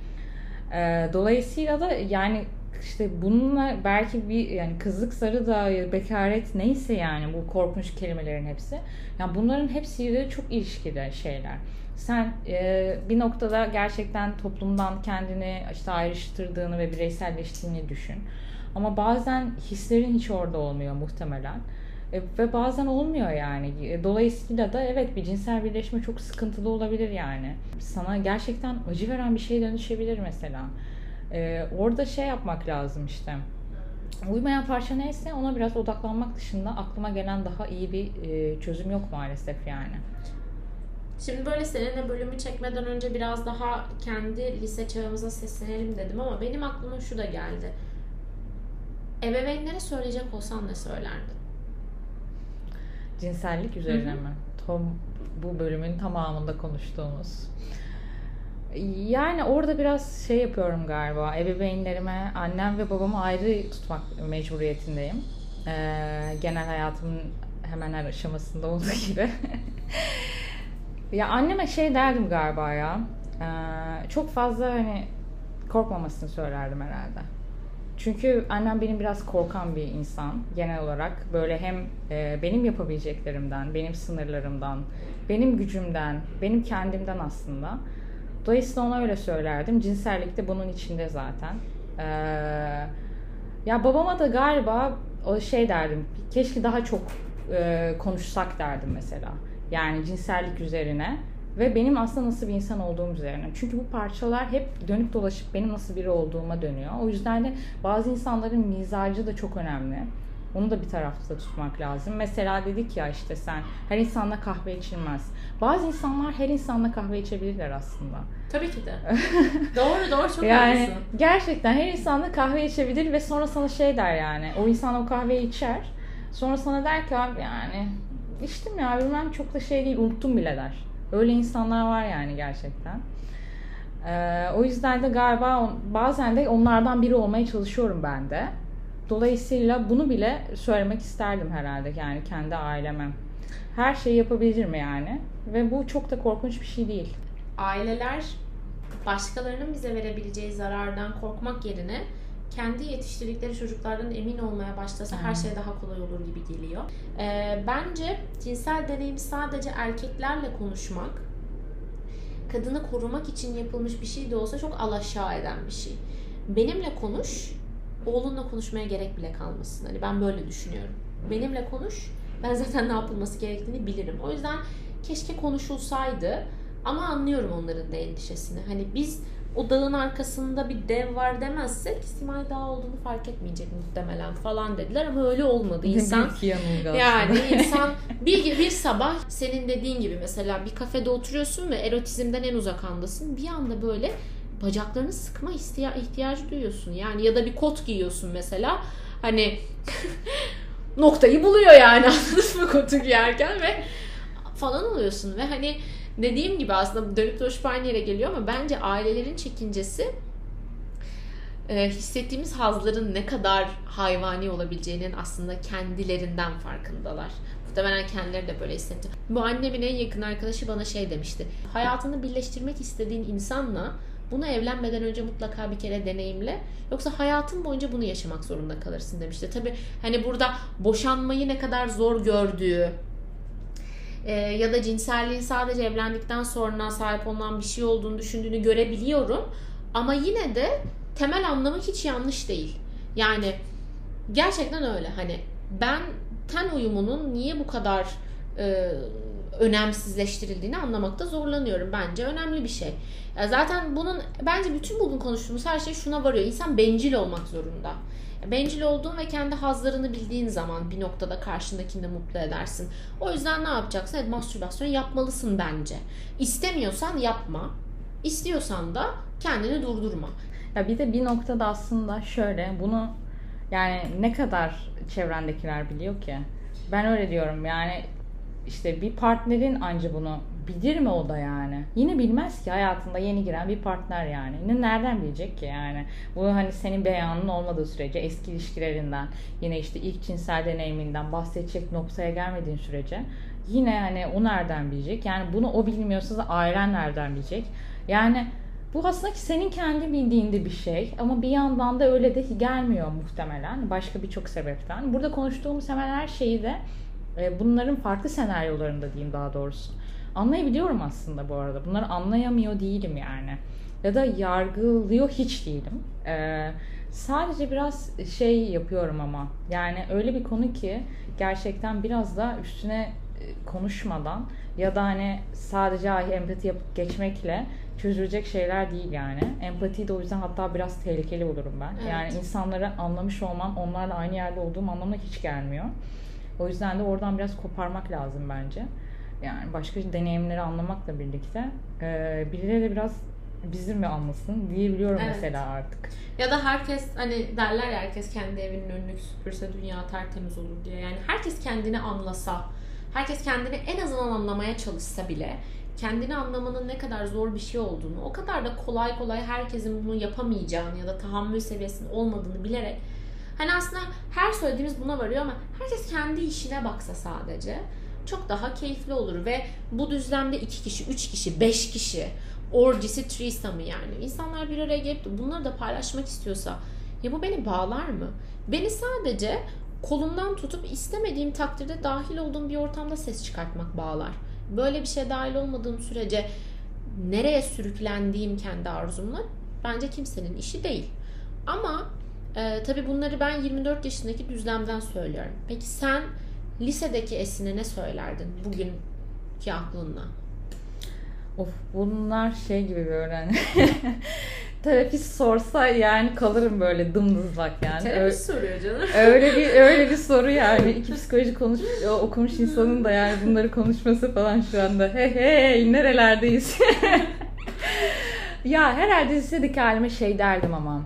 Ee, dolayısıyla da yani işte bununla belki bir yani kızlık sarı da bekaret neyse yani bu korkunç kelimelerin hepsi. Yani bunların hepsiyle çok ilişkili şeyler. Sen e, bir noktada gerçekten toplumdan kendini işte ayrıştırdığını ve bireyselleştiğini düşün. Ama bazen hislerin hiç orada olmuyor muhtemelen. E, ve bazen olmuyor yani. E, dolayısıyla da evet bir cinsel birleşme çok sıkıntılı olabilir yani. Sana gerçekten acı veren bir şey dönüşebilir mesela. E, orada şey yapmak lazım işte. Uymayan parça neyse ona biraz odaklanmak dışında aklıma gelen daha iyi bir e, çözüm yok maalesef yani. Şimdi böyle seninle bölümü çekmeden önce biraz daha kendi lise çağımıza seslenelim dedim ama benim aklıma şu da geldi. Ebeveynlere söyleyecek olsan ne söylerdin? Cinsellik üzerine Hı-hı. mi? Tom, bu bölümün tamamında konuştuğumuz. Yani orada biraz şey yapıyorum galiba. Ebeveynlerime, annem ve babamı ayrı tutmak mecburiyetindeyim. Ee, genel hayatımın hemen her aşamasında olduğu gibi. ya anneme şey derdim galiba ya. Ee, çok fazla hani korkmamasını söylerdim herhalde. Çünkü annem benim biraz korkan bir insan genel olarak. Böyle hem e, benim yapabileceklerimden, benim sınırlarımdan, benim gücümden, benim kendimden aslında. Dolayısıyla ona öyle söylerdim. Cinsellik de bunun içinde zaten. Ee, ya babama da galiba o şey derdim. Keşke daha çok e, konuşsak derdim mesela. Yani cinsellik üzerine ve benim aslında nasıl bir insan olduğum üzerine. Çünkü bu parçalar hep dönüp dolaşıp benim nasıl biri olduğuma dönüyor. O yüzden de bazı insanların mizacı da çok önemli. Onu da bir tarafta tutmak lazım. Mesela dedik ya işte sen her insanla kahve içilmez. Bazı insanlar her insanla kahve içebilirler aslında. Tabii ki de. doğru doğru çok yani, haklısın. Gerçekten her insanla kahve içebilir ve sonra sana şey der yani. O insan o kahveyi içer. Sonra sana der ki abi yani içtim ya bilmem çok da şey değil unuttum bile der. Öyle insanlar var yani gerçekten. Ee, o yüzden de galiba bazen de onlardan biri olmaya çalışıyorum ben de. Dolayısıyla bunu bile söylemek isterdim herhalde yani kendi aileme. Her şeyi yapabilirim yani. Ve bu çok da korkunç bir şey değil. Aileler başkalarının bize verebileceği zarardan korkmak yerine kendi yetiştirdikleri çocuklardan emin olmaya başlasa her şey daha kolay olur gibi geliyor. Ee, bence cinsel deneyim sadece erkeklerle konuşmak kadını korumak için yapılmış bir şey de olsa çok alaşağı eden bir şey. Benimle konuş, oğlunla konuşmaya gerek bile kalmasın. Hani ben böyle düşünüyorum. Benimle konuş, ben zaten ne yapılması gerektiğini bilirim. O yüzden keşke konuşulsaydı ama anlıyorum onların da endişesini. Hani biz o dağın arkasında bir dev var demezsek Simay Dağ olduğunu fark etmeyecek muhtemelen falan dediler ama öyle olmadı. İnsan yani insan bir bir sabah senin dediğin gibi mesela bir kafede oturuyorsun ve erotizmden en uzak andasın. Bir anda böyle bacaklarını sıkma ihtiyacı duyuyorsun. Yani ya da bir kot giyiyorsun mesela. Hani noktayı buluyor yani anladın mı kotu giyerken ve falan oluyorsun ve hani dediğim gibi aslında dönüp dolaşıp aynı yere geliyor ama bence ailelerin çekincesi e, hissettiğimiz hazların ne kadar hayvani olabileceğinin aslında kendilerinden farkındalar. Muhtemelen kendileri de böyle hissetti. Bu annemin en yakın arkadaşı bana şey demişti. Hayatını birleştirmek istediğin insanla bunu evlenmeden önce mutlaka bir kere deneyimle. Yoksa hayatın boyunca bunu yaşamak zorunda kalırsın demişti. Tabi hani burada boşanmayı ne kadar zor gördüğü, e, ya da cinselliğin sadece evlendikten sonra sahip olunan bir şey olduğunu düşündüğünü görebiliyorum. Ama yine de temel anlamı hiç yanlış değil. Yani gerçekten öyle. Hani ben ten uyumunun niye bu kadar e, önemsizleştirildiğini anlamakta zorlanıyorum. Bence önemli bir şey. Ya zaten bunun bence bütün bugün konuştuğumuz her şey şuna varıyor. İnsan bencil olmak zorunda. Bencil olduğun ve kendi hazlarını bildiğin zaman bir noktada karşındakini de mutlu edersin. O yüzden ne yapacaksın? Evet mastürbasyon yapmalısın bence. İstemiyorsan yapma. İstiyorsan da kendini durdurma. Ya bir de bir noktada aslında şöyle bunu yani ne kadar çevrendekiler biliyor ki? Ben öyle diyorum yani işte bir partnerin anca bunu bilir mi o da yani? Yine bilmez ki hayatında yeni giren bir partner yani. Yine nereden bilecek ki yani? Bu hani senin beyanın olmadığı sürece eski ilişkilerinden yine işte ilk cinsel deneyiminden bahsedecek noktaya gelmediğin sürece yine hani o nereden bilecek? Yani bunu o bilmiyorsa da ailen nereden bilecek? Yani bu aslında ki senin kendi bildiğinde bir şey ama bir yandan da öyle de gelmiyor muhtemelen başka birçok sebepten. Burada konuştuğumuz hemen her şeyi de bunların farklı senaryolarında diyeyim daha doğrusu. Anlayabiliyorum aslında bu arada. Bunları anlayamıyor değilim yani. Ya da yargılıyor hiç değilim. Ee, sadece biraz şey yapıyorum ama. Yani öyle bir konu ki gerçekten biraz da üstüne e, konuşmadan ya da hani sadece empati yapıp geçmekle çözülecek şeyler değil yani. Empati de o yüzden hatta biraz tehlikeli bulurum ben. Evet. Yani insanları anlamış olmam, onlarla aynı yerde olduğum anlamına hiç gelmiyor. O yüzden de oradan biraz koparmak lazım bence. Yani başka deneyimleri anlamakla birlikte e, birileri de biraz bizim mi anlasın diyebiliyorum evet. mesela artık. Ya da herkes hani derler ya herkes kendi evinin önünü süpürse dünya tertemiz olur diye. Yani herkes kendini anlasa, herkes kendini en azından anlamaya çalışsa bile kendini anlamanın ne kadar zor bir şey olduğunu, o kadar da kolay kolay herkesin bunu yapamayacağını ya da tahammül seviyesinin olmadığını bilerek Hani aslında her söylediğimiz buna varıyor ama herkes kendi işine baksa sadece çok daha keyifli olur ve bu düzlemde iki kişi, üç kişi, beş kişi orcisi threesome'ı yani insanlar bir araya gelip bunları da paylaşmak istiyorsa ya bu beni bağlar mı? Beni sadece kolumdan tutup istemediğim takdirde dahil olduğum bir ortamda ses çıkartmak bağlar. Böyle bir şey dahil olmadığım sürece nereye sürüklendiğim kendi arzumla bence kimsenin işi değil. Ama ee, tabii bunları ben 24 yaşındaki düzlemden söylüyorum. Peki sen lisedeki Esin'e ne söylerdin bugünkü aklınla? Of bunlar şey gibi böyle hani terapist sorsa yani kalırım böyle dımdızlak yani. Terapist soruyor canım. Öyle bir öyle bir soru yani. İki psikoloji konuş okumuş insanın da yani bunları konuşması falan şu anda. Hey hey nerelerdeyiz? ya herhalde lisedeki halime şey derdim ama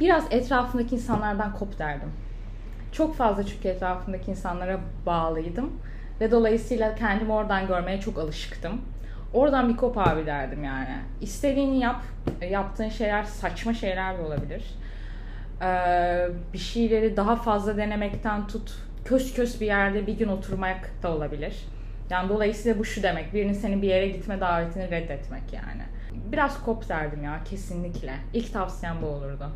biraz etrafındaki insanlardan kop derdim. Çok fazla çünkü etrafındaki insanlara bağlıydım. Ve dolayısıyla kendimi oradan görmeye çok alışıktım. Oradan bir kop abi derdim yani. İstediğini yap. Yaptığın şeyler saçma şeyler de olabilir. Ee, bir şeyleri daha fazla denemekten tut. Kös kös bir yerde bir gün oturmak da olabilir. Yani dolayısıyla bu şu demek. Birinin seni bir yere gitme davetini reddetmek yani. Biraz kop derdim ya kesinlikle. İlk tavsiyem bu olurdu.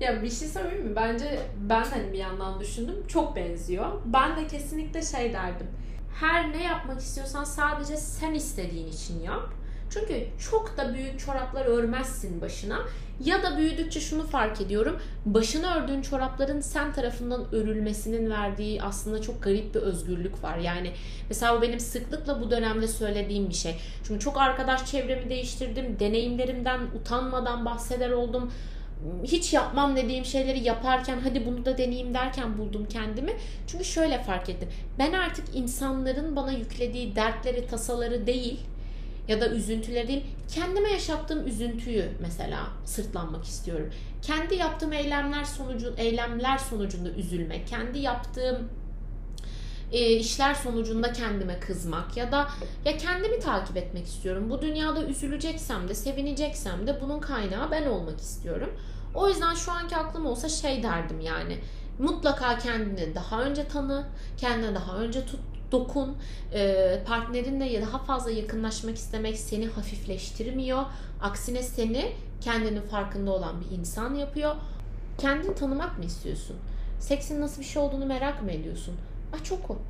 Ya bir şey söyleyeyim mi? Bence ben hani bir yandan düşündüm. Çok benziyor. Ben de kesinlikle şey derdim. Her ne yapmak istiyorsan sadece sen istediğin için yap. Çünkü çok da büyük çoraplar örmezsin başına. Ya da büyüdükçe şunu fark ediyorum. Başına ördüğün çorapların sen tarafından örülmesinin verdiği aslında çok garip bir özgürlük var. Yani mesela bu benim sıklıkla bu dönemde söylediğim bir şey. Çünkü çok arkadaş çevremi değiştirdim. Deneyimlerimden utanmadan bahseder oldum hiç yapmam dediğim şeyleri yaparken hadi bunu da deneyeyim derken buldum kendimi. Çünkü şöyle fark ettim. Ben artık insanların bana yüklediği dertleri, tasaları değil ya da üzüntüleri değil, kendime yaşattığım üzüntüyü mesela sırtlanmak istiyorum. Kendi yaptığım eylemler sonucu eylemler sonucunda üzülmek, kendi yaptığım e, işler sonucunda kendime kızmak ya da ya kendimi takip etmek istiyorum. Bu dünyada üzüleceksem de sevineceksem de bunun kaynağı ben olmak istiyorum. O yüzden şu anki aklım olsa şey derdim yani mutlaka kendini daha önce tanı, kendine daha önce tut, dokun. E, partnerinle daha fazla yakınlaşmak istemek seni hafifleştirmiyor. Aksine seni kendinin farkında olan bir insan yapıyor. Kendini tanımak mı istiyorsun? Seksin nasıl bir şey olduğunu merak mı ediyorsun? Ah çok.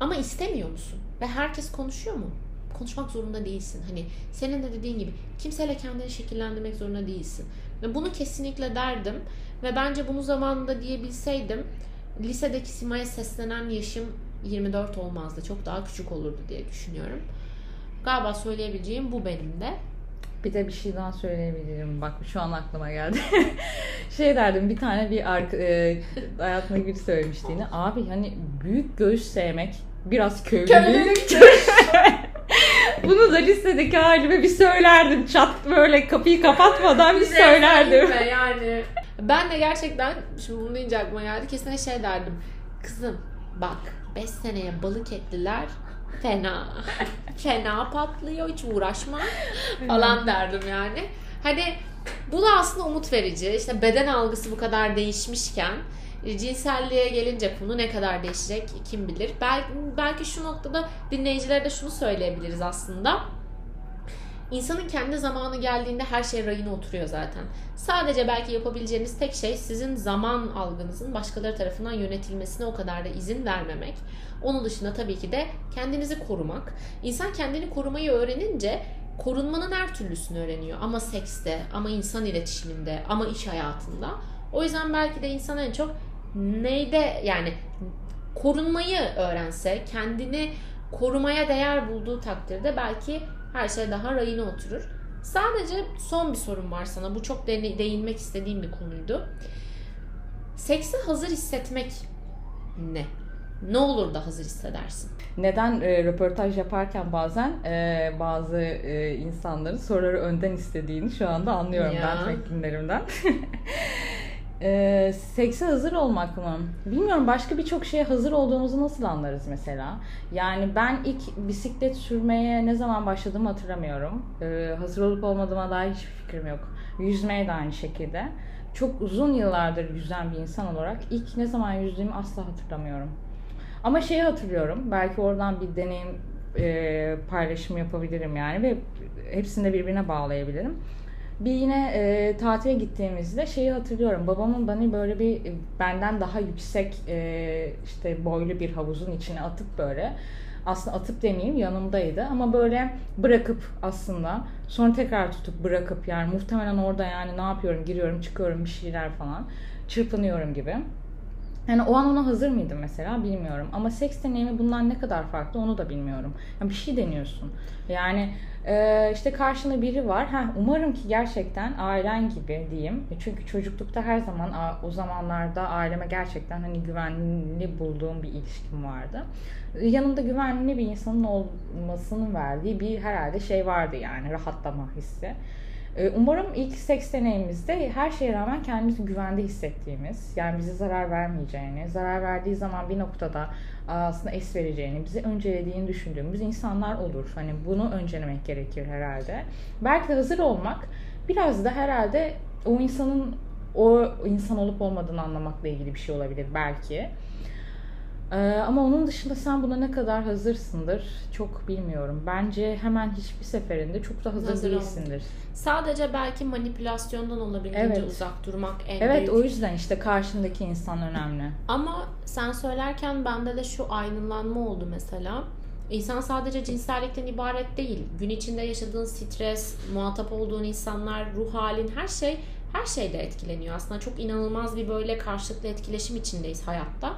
Ama istemiyor musun? Ve herkes konuşuyor mu? Konuşmak zorunda değilsin. Hani senin de dediğin gibi kimseyle kendini şekillendirmek zorunda değilsin. Ve bunu kesinlikle derdim. Ve bence bunu zamanında diyebilseydim lisedeki Sima'ya seslenen yaşım 24 olmazdı. Çok daha küçük olurdu diye düşünüyorum. Galiba söyleyebileceğim bu benim de. Bir de bir şey daha söyleyebilirim. Bak şu an aklıma geldi. şey derdim bir tane bir arka, e, hayatımda biri söylemişti yine. Abi hani büyük göğüs sevmek biraz köylülük. Bunu da lisedeki halime bir söylerdim. Çat böyle kapıyı kapatmadan bir söylerdim. Yani ben de gerçekten şimdi bunu deyince aklıma geldi. Kesinlikle şey derdim. Kızım bak 5 seneye balık ettiler fena. fena patlıyor hiç uğraşma falan derdim yani. Hani bu da aslında umut verici. İşte beden algısı bu kadar değişmişken e, cinselliğe gelince konu ne kadar değişecek kim bilir. Belki, belki şu noktada dinleyicilere de şunu söyleyebiliriz aslında. İnsanın kendi zamanı geldiğinde her şey rayına oturuyor zaten. Sadece belki yapabileceğiniz tek şey sizin zaman algınızın başkaları tarafından yönetilmesine o kadar da izin vermemek. Onun dışında tabii ki de kendinizi korumak. İnsan kendini korumayı öğrenince korunmanın her türlüsünü öğreniyor. Ama sekste, ama insan iletişiminde, ama iş hayatında. O yüzden belki de insan en çok neyde yani korunmayı öğrense, kendini korumaya değer bulduğu takdirde belki her şey daha rayına oturur. Sadece son bir sorum var sana. Bu çok değinmek istediğim bir konuydu. Seksi hazır hissetmek ne? Ne olur da hazır hissedersin? Neden e, röportaj yaparken bazen e, bazı e, insanların soruları önden istediğini şu anda anlıyorum ya. ben teklimlerimden. E, sekse hazır olmak mı? Bilmiyorum başka birçok şeye hazır olduğumuzu nasıl anlarız mesela? Yani ben ilk bisiklet sürmeye ne zaman başladığımı hatırlamıyorum. E, hazır olup olmadığıma dair hiçbir fikrim yok. Yüzmeye de aynı şekilde. Çok uzun yıllardır yüzen bir insan olarak ilk ne zaman yüzdüğümü asla hatırlamıyorum. Ama şeyi hatırlıyorum. Belki oradan bir deneyim e, paylaşımı yapabilirim yani ve hepsini de birbirine bağlayabilirim. Bir yine e, tatile gittiğimizde şeyi hatırlıyorum. Babamın beni böyle bir benden daha yüksek e, işte boylu bir havuzun içine atıp böyle aslında atıp demeyeyim yanımdaydı ama böyle bırakıp aslında sonra tekrar tutup bırakıp yani muhtemelen orada yani ne yapıyorum giriyorum çıkıyorum bir şeyler falan çırpınıyorum gibi. Yani o an ona hazır mıydım mesela bilmiyorum. Ama seks deneyimi bundan ne kadar farklı onu da bilmiyorum. Yani bir şey deniyorsun. Yani e, işte karşında biri var. Ha, umarım ki gerçekten ailen gibi diyeyim. E, çünkü çocuklukta her zaman o zamanlarda aileme gerçekten hani güvenli bulduğum bir ilişkim vardı. Yanımda güvenli bir insanın olmasının verdiği bir herhalde şey vardı yani rahatlama hissi. Ee, umarım ilk seks deneyimizde her şeye rağmen kendimizi güvende hissettiğimiz, yani bize zarar vermeyeceğini, zarar verdiği zaman bir noktada aslında es vereceğini, bizi öncelediğini düşündüğümüz insanlar olur. Hani bunu öncelemek gerekir herhalde. Belki de hazır olmak biraz da herhalde o insanın o insan olup olmadığını anlamakla ilgili bir şey olabilir belki. Ee, ama onun dışında sen buna ne kadar hazırsındır çok bilmiyorum. Bence hemen hiçbir seferinde çok da hazır, Hazır değilsindir. Sadece belki manipülasyondan olabildiğince Evet. uzak durmak en Evet büyük. o yüzden işte karşındaki insan önemli. Ama sen söylerken bende de şu aydınlanma oldu mesela. İnsan sadece cinsellikten ibaret değil. Gün içinde yaşadığın stres, muhatap olduğun insanlar, ruh halin her şey her şeyde etkileniyor. Aslında çok inanılmaz bir böyle karşılıklı etkileşim içindeyiz hayatta.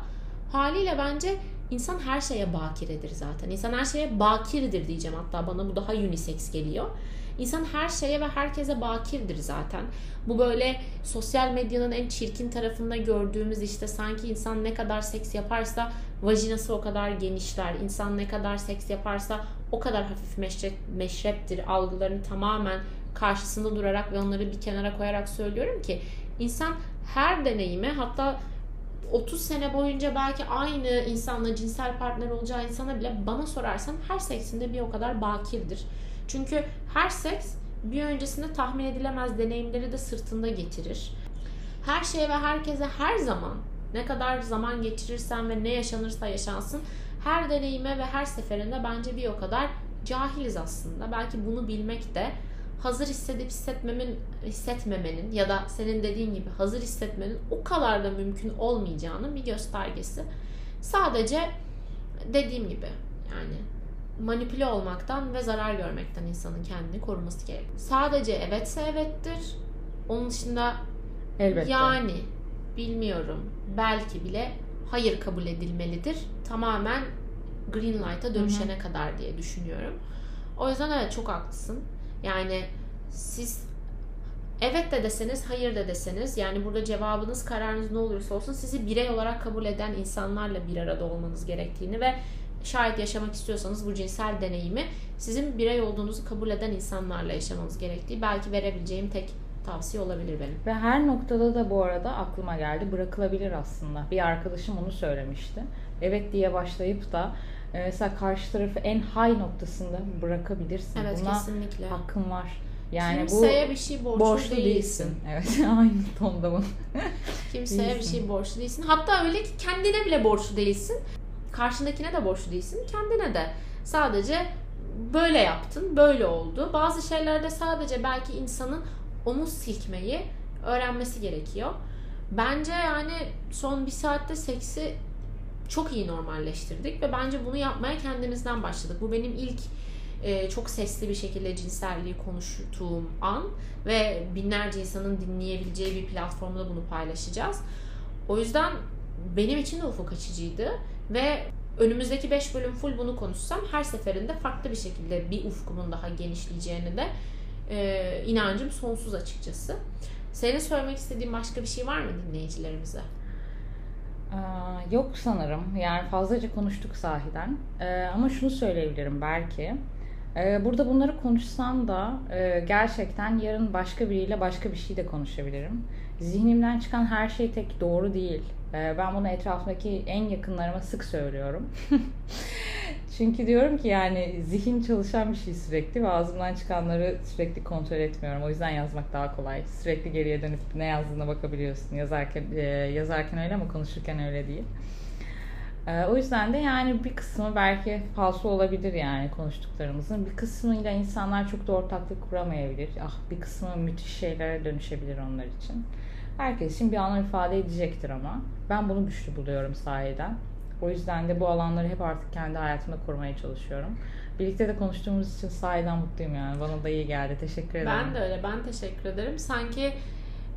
Haliyle bence insan her şeye bakiredir zaten. İnsan her şeye bakirdir diyeceğim hatta bana bu daha unisex geliyor. İnsan her şeye ve herkese bakirdir zaten. Bu böyle sosyal medyanın en çirkin tarafında gördüğümüz işte sanki insan ne kadar seks yaparsa vajinası o kadar genişler. İnsan ne kadar seks yaparsa o kadar hafif meşrep, meşreptir. Algılarını tamamen karşısında durarak ve onları bir kenara koyarak söylüyorum ki insan her deneyime hatta 30 sene boyunca belki aynı insanla cinsel partner olacağı insana bile bana sorarsan her seksinde bir o kadar bakirdir. Çünkü her seks bir öncesinde tahmin edilemez deneyimleri de sırtında getirir. Her şeye ve herkese her zaman ne kadar zaman geçirirsen ve ne yaşanırsa yaşansın her deneyime ve her seferinde bence bir o kadar cahiliz aslında. Belki bunu bilmek de hazır hissedip hissetmemin hissetmemenin ya da senin dediğin gibi hazır hissetmenin o kadar da mümkün olmayacağının bir göstergesi. Sadece dediğim gibi yani manipüle olmaktan ve zarar görmekten insanın kendini koruması gerekiyor. Sadece evetse evettir. Onun dışında Elbette. yani bilmiyorum belki bile hayır kabul edilmelidir. Tamamen green light'a dönüşene kadar diye düşünüyorum. O yüzden evet çok haklısın. Yani siz evet de deseniz hayır da deseniz yani burada cevabınız kararınız ne olursa olsun sizi birey olarak kabul eden insanlarla bir arada olmanız gerektiğini ve şayet yaşamak istiyorsanız bu cinsel deneyimi sizin birey olduğunuzu kabul eden insanlarla yaşamanız gerektiği belki verebileceğim tek tavsiye olabilir benim. Ve her noktada da bu arada aklıma geldi bırakılabilir aslında. Bir arkadaşım onu söylemişti. Evet diye başlayıp da mesela karşı tarafı en high noktasında bırakabilirsin. Evet Buna kesinlikle. hakkın var. Yani Kimseye bu bir şey borçlu, borçlu değilsin. değilsin. Evet aynı tonda bu. Kimseye bir Değilsin. şey borçlu değilsin. Hatta öyle ki kendine bile borçlu değilsin. Karşındakine de borçlu değilsin. Kendine de. Sadece böyle yaptın, böyle oldu. Bazı şeylerde sadece belki insanın omuz silkmeyi öğrenmesi gerekiyor. Bence yani son bir saatte seksi çok iyi normalleştirdik ve bence bunu yapmaya kendimizden başladık. Bu benim ilk e, çok sesli bir şekilde cinselliği konuştuğum an ve binlerce insanın dinleyebileceği bir platformda bunu paylaşacağız. O yüzden benim için de ufuk açıcıydı ve önümüzdeki 5 bölüm full bunu konuşsam her seferinde farklı bir şekilde bir ufkumun daha genişleyeceğini de e, inancım sonsuz açıkçası. Senin söylemek istediğin başka bir şey var mı dinleyicilerimize? Yok sanırım. Yani fazlaca konuştuk sahiden. Ee, ama şunu söyleyebilirim belki. Ee, burada bunları konuşsam da e, gerçekten yarın başka biriyle başka bir şey de konuşabilirim. Zihnimden çıkan her şey tek doğru değil. Ee, ben bunu etrafındaki en yakınlarıma sık söylüyorum. Çünkü diyorum ki yani zihin çalışan bir şey sürekli ve ağzımdan çıkanları sürekli kontrol etmiyorum. O yüzden yazmak daha kolay. Sürekli geriye dönüp ne yazdığına bakabiliyorsun. Yazarken e, yazarken öyle ama konuşurken öyle değil. E, o yüzden de yani bir kısmı belki falso olabilir yani konuştuklarımızın. Bir kısmıyla insanlar çok da ortaklık kuramayabilir. Ah bir kısmı müthiş şeylere dönüşebilir onlar için. Herkes için bir anlam ifade edecektir ama. Ben bunu güçlü buluyorum sahiden. O yüzden de bu alanları hep artık kendi hayatımda korumaya çalışıyorum. Birlikte de konuştuğumuz için sahiden mutluyum yani. Bana da iyi geldi. Teşekkür ederim. Ben de öyle. Ben teşekkür ederim. Sanki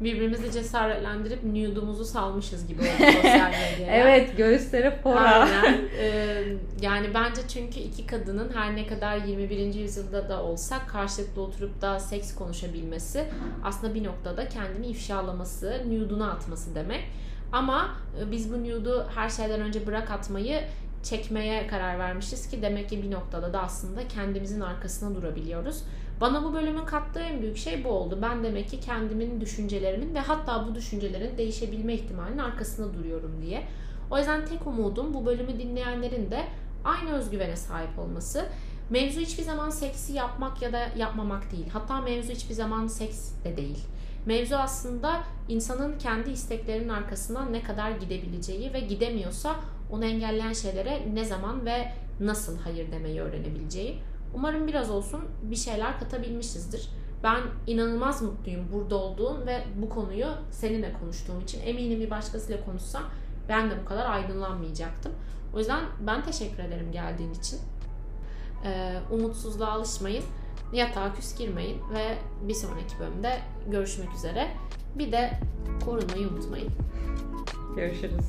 birbirimizi cesaretlendirip nude'umuzu salmışız gibi oldu sosyal medyaya. Evet göğüsleri fora. Aynen. Ee, yani bence çünkü iki kadının her ne kadar 21. yüzyılda da olsak karşılıklı oturup da seks konuşabilmesi aslında bir noktada kendini ifşalaması, nude'unu atması demek. Ama e, biz bu nude'u her şeyden önce bırak atmayı çekmeye karar vermişiz ki demek ki bir noktada da aslında kendimizin arkasına durabiliyoruz. Bana bu bölümün kattığı en büyük şey bu oldu. Ben demek ki kendimin düşüncelerimin ve hatta bu düşüncelerin değişebilme ihtimalinin arkasında duruyorum diye. O yüzden tek umudum bu bölümü dinleyenlerin de aynı özgüvene sahip olması. Mevzu hiçbir zaman seksi yapmak ya da yapmamak değil. Hatta mevzu hiçbir zaman seks de değil. Mevzu aslında insanın kendi isteklerinin arkasından ne kadar gidebileceği ve gidemiyorsa onu engelleyen şeylere ne zaman ve nasıl hayır demeyi öğrenebileceği. Umarım biraz olsun bir şeyler katabilmişizdir. Ben inanılmaz mutluyum burada olduğum ve bu konuyu seninle konuştuğum için. Eminim bir başkasıyla konuşsam ben de bu kadar aydınlanmayacaktım. O yüzden ben teşekkür ederim geldiğin için. Ee, umutsuzluğa alışmayın. Yatağa küs girmeyin ve bir sonraki bölümde görüşmek üzere. Bir de korunmayı unutmayın. Görüşürüz.